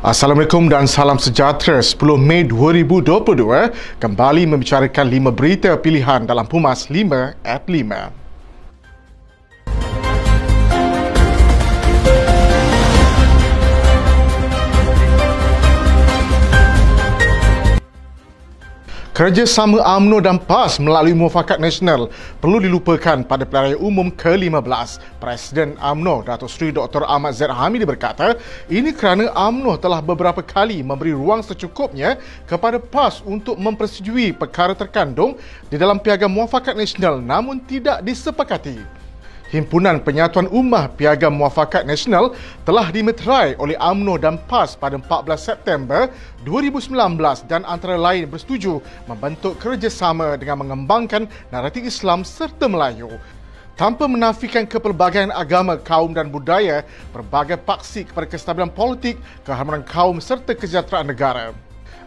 Assalamualaikum dan salam sejahtera. 10 Mei 2022 kembali membicarakan 5 berita pilihan dalam Pumas 5 at 5. Kerjasama AMNO dan PAS melalui muafakat nasional perlu dilupakan pada pilihan umum ke-15. Presiden AMNO, Datuk Seri Dr. Ahmad Zaid Hamidi berkata, ini kerana AMNO telah beberapa kali memberi ruang secukupnya kepada PAS untuk mempersetujui perkara terkandung di dalam piagam muafakat nasional namun tidak disepakati. Himpunan Penyatuan Ummah Piagam Muafakat Nasional telah dimeterai oleh AMNO dan PAS pada 14 September 2019 dan antara lain bersetuju membentuk kerjasama dengan mengembangkan naratif Islam serta Melayu. Tanpa menafikan kepelbagaian agama, kaum dan budaya, berbagai paksi kepada kestabilan politik, keharmonian kaum serta kesejahteraan negara.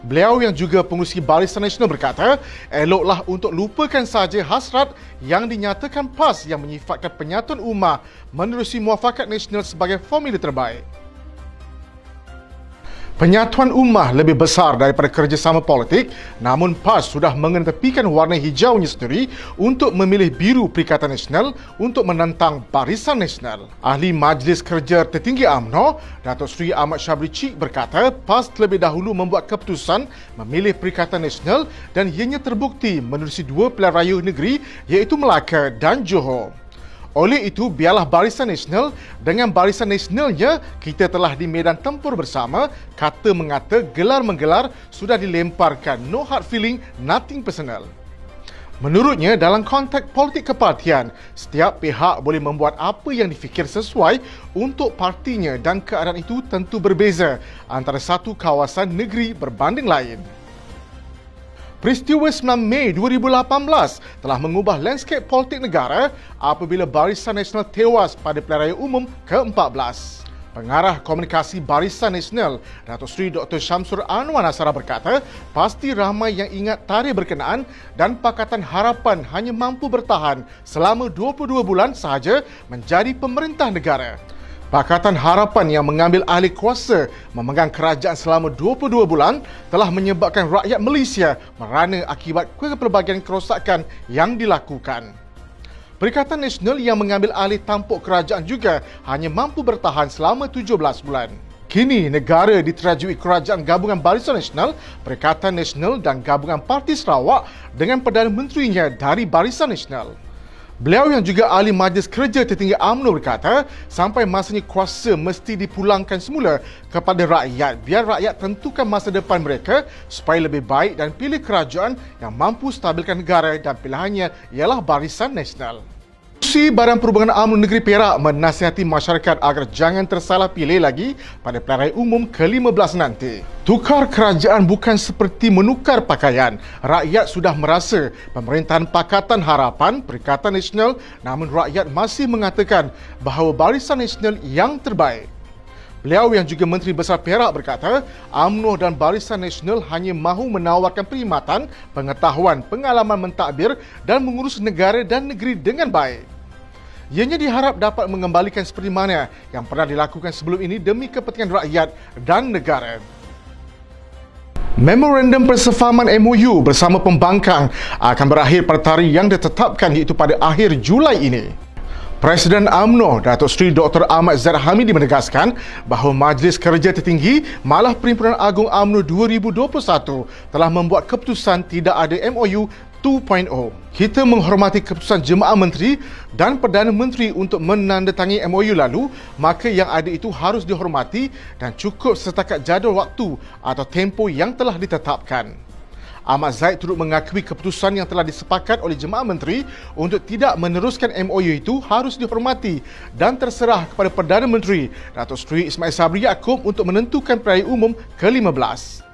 Beliau yang juga pengurusi Barisan Nasional berkata, eloklah untuk lupakan saja hasrat yang dinyatakan PAS yang menyifatkan penyatuan ummah menerusi muafakat nasional sebagai formula terbaik. Penyatuan ummah lebih besar daripada kerjasama politik namun PAS sudah mengetepikan warna hijaunya sendiri untuk memilih biru Perikatan Nasional untuk menentang Barisan Nasional. Ahli Majlis Kerja Tertinggi AMNO, Datuk Seri Ahmad Syabri Cik berkata PAS terlebih dahulu membuat keputusan memilih Perikatan Nasional dan ianya terbukti menerusi dua pilihan raya negeri iaitu Melaka dan Johor. Oleh itu, biarlah Barisan Nasional dengan Barisan Nasionalnya kita telah di medan tempur bersama, kata mengata, gelar menggelar sudah dilemparkan. No hard feeling, nothing personal. Menurutnya, dalam konteks politik kepartian, setiap pihak boleh membuat apa yang difikir sesuai untuk partinya dan keadaan itu tentu berbeza antara satu kawasan negeri berbanding lain. Peristiwa 9 Mei 2018 telah mengubah landscape politik negara apabila Barisan Nasional tewas pada pilihan raya umum ke-14. Pengarah Komunikasi Barisan Nasional, Datuk Seri Dr. Syamsur Anwar Nasara berkata, pasti ramai yang ingat tarikh berkenaan dan Pakatan Harapan hanya mampu bertahan selama 22 bulan sahaja menjadi pemerintah negara. Pakatan Harapan yang mengambil ahli kuasa memegang kerajaan selama 22 bulan telah menyebabkan rakyat Malaysia merana akibat kepelbagaian kerosakan yang dilakukan. Perikatan Nasional yang mengambil alih tampuk kerajaan juga hanya mampu bertahan selama 17 bulan. Kini negara diterajui Kerajaan Gabungan Barisan Nasional, Perikatan Nasional dan Gabungan Parti Sarawak dengan Perdana Menterinya dari Barisan Nasional. Beliau yang juga ahli majlis kerja tertinggi UMNO berkata, sampai masanya kuasa mesti dipulangkan semula kepada rakyat biar rakyat tentukan masa depan mereka supaya lebih baik dan pilih kerajaan yang mampu stabilkan negara dan pilihannya ialah Barisan Nasional. Kerusi Badan Perhubungan UMNO Negeri Perak menasihati masyarakat agar jangan tersalah pilih lagi pada pilihan raya umum ke-15 nanti. Tukar kerajaan bukan seperti menukar pakaian. Rakyat sudah merasa pemerintahan Pakatan Harapan Perikatan Nasional namun rakyat masih mengatakan bahawa Barisan Nasional yang terbaik. Beliau yang juga Menteri Besar Perak berkata, UMNO dan Barisan Nasional hanya mahu menawarkan perkhidmatan, pengetahuan, pengalaman mentadbir dan mengurus negara dan negeri dengan baik. Ianya diharap dapat mengembalikan seperti mana yang pernah dilakukan sebelum ini demi kepentingan rakyat dan negara. Memorandum Persefahaman MOU bersama pembangkang akan berakhir pada tarikh yang ditetapkan iaitu pada akhir Julai ini. Presiden AMNO Datuk Seri Dr. Ahmad Zaid Hamidi menegaskan bahawa Majlis Kerja Tertinggi Malah Perhimpunan Agung AMNO 2021 telah membuat keputusan tidak ada MOU 2.0. Kita menghormati keputusan Jemaah Menteri dan Perdana Menteri untuk menandatangani MOU lalu, maka yang ada itu harus dihormati dan cukup setakat jadual waktu atau tempoh yang telah ditetapkan. Ahmad Zaid turut mengakui keputusan yang telah disepakat oleh Jemaah Menteri untuk tidak meneruskan MOU itu harus dihormati dan terserah kepada Perdana Menteri Datuk Seri Ismail Sabri Yaakob untuk menentukan perayaan umum ke-15.